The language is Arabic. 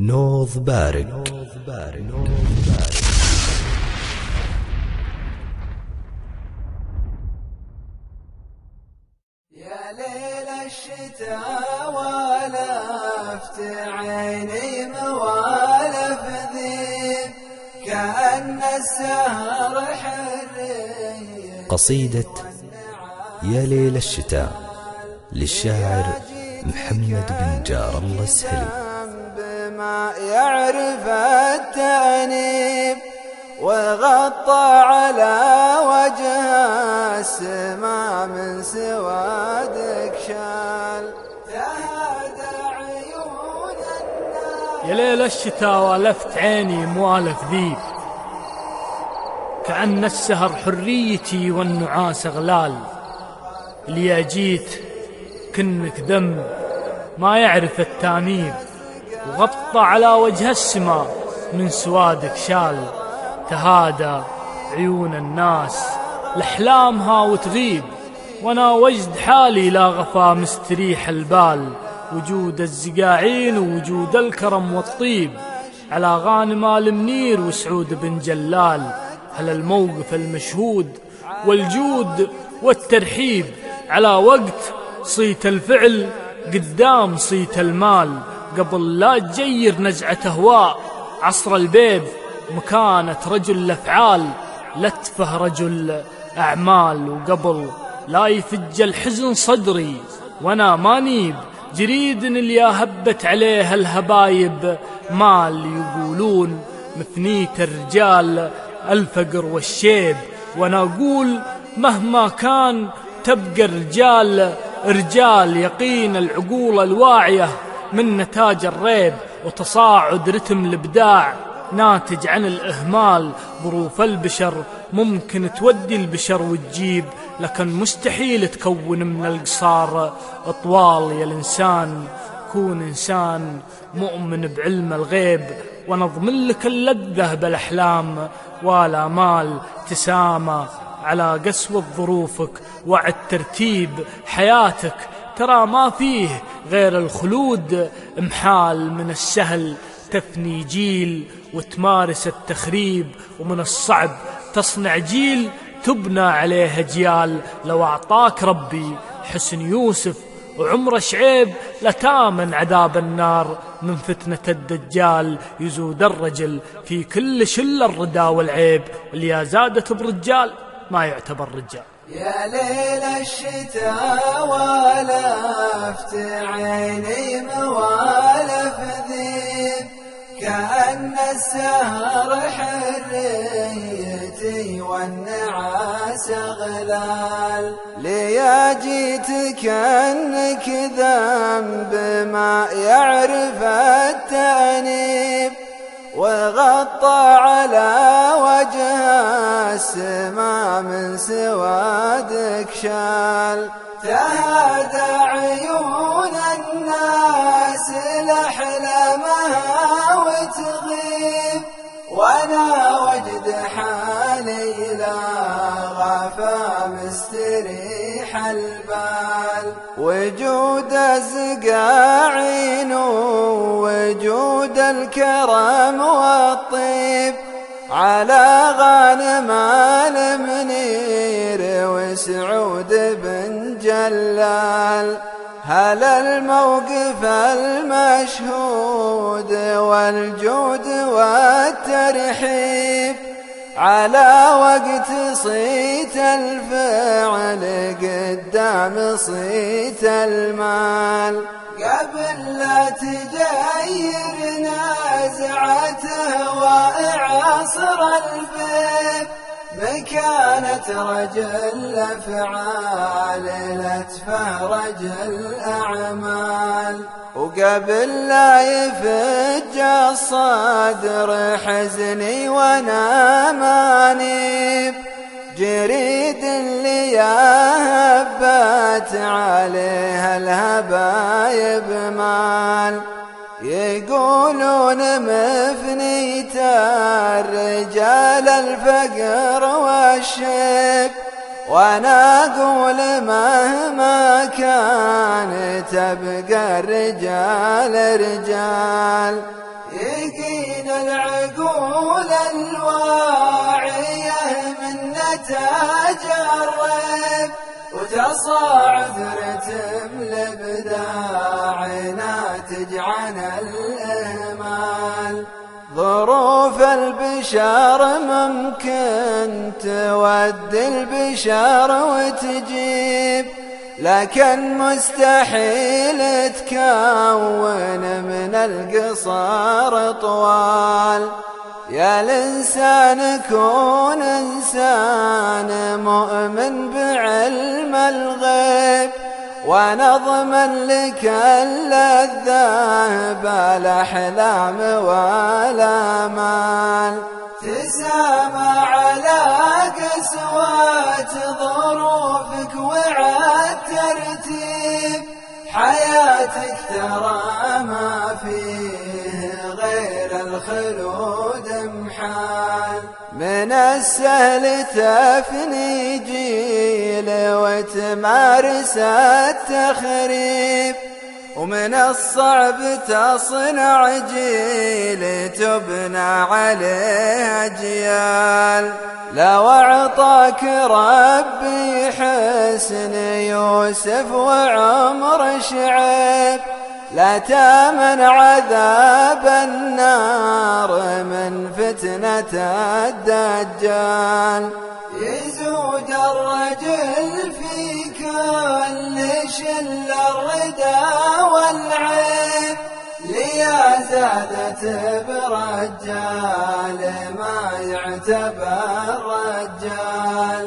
نوض بارك يا ليل الشتاء والفت عيني موالف ذيب كأن السهر حري. قصيدة يا ليل الشتاء للشاعر محمد بن جار الله السهلي. بما يعرف التأنيب وغطى على وجه السما من سوادك شال تهادى عيون الناس. يا ليل الشتاء والفت عيني موالف ذيب. كأن السهر حريتي والنعاس أغلال. اللي جيت كنك ذنب ما يعرف التأنيب. وغطى على وجه السماء من سوادك شال تهادى عيون الناس لأحلامها وتغيب وأنا وجد حالي لا غفا مستريح البال وجود الزقاعين ووجود الكرم والطيب على غانم آل منير وسعود بن جلال هل الموقف المشهود والجود والترحيب على وقت صيت الفعل قدام صيت المال. قبل لا تجير نزعة أهواء عصر البيب مكانة رجل الأفعال. لتفه رجل أعمال. وقبل لا يفج الحزن صدري. وأنا ما نيب. جريد اللي هبت عليه الهبايب. مال يقولون مثنية الرجال. الفقر والشيب. وأنا أقول مهما كان تبقى الرجال رجال يقين العقول الواعية. من نتاج الريب وتصاعد رتم الإبداع ناتج عن الإهمال. ظروف البشر ممكن تودي البشر وتجيب لكن مستحيل تكون من القصار أطوال يا الإنسان. كون إنسان مؤمن بعلم الغيب ونضمن لك اللذة بالأحلام. والآمال تسامى على قسوة ظروفك وعد ترتيب حياتك. ترى ما فيه غير الخلود محال من السهل تفني جيل وتمارس التخريب ومن الصعب تصنع جيل تبنى عليه أجيال لو أعطاك ربي حسن يوسف وعمر شعيب لتامن عذاب النار. من فتنة الدجال يزود الرجل في كل شل الردى والعيب اللي زادت برجال ما يعتبر رجال. يا ليل الشتاء والفت عيني موالف ذيب كأن السهر حريتي والنعاس غلال ليا جيت كأنك ذنب ما يعرف التأنيب وغطى على وجه السما من سوادك شال تهادى عيون الناس لأحلامها وتغيب. وأنا وجد حالي لا غفا مستريح البال. وجود الزقاعين وجود الكرم والطيب. على غانم المنير وسعود بن جلال. هل الموقف المشهود والجود والترحيب على وقت صيت الفعل قدام صيت المال؟ قبل لا تجير نازعته وإعصر البيت مكانة رجل أفعال لتفه رجل أعمال وقبل لا يفج الصدر حزني وأنا مانيب جريد اللي هبت عليها الهبايب مال. يقولون مفنيت الرجال الفقر والشيب وأنا أقول مهما كان تبقى الرجال رجال. يقين العقول الواعية من نتاج الرب وتصاعد رتم الابداع ناتج عن الآمال. ظروف البشر ممكن تودي البشر وتجيب لكن مستحيل تكون من القصار طوال. يا الإنسان كون إنسان مؤمن بعلم الغيب ونضمن لك اللذة بالأحلام والأمال تسامى على قسوات ظروفك وعد ترتيب. حياتك ترى ما فيه غير الخلود محال من السهل تفني جيل وتمارس التخريب. ومن الصعب تصنع جيل تبنى عليه أجيال. لو أعطاك ربي حسن يوسف وعمر شعيب. لا تامن عذاب النار من فتنة الدجال. يزود الرجل في كل شل الردى والعيب ليا زادت برجال ما يعتبر رجال.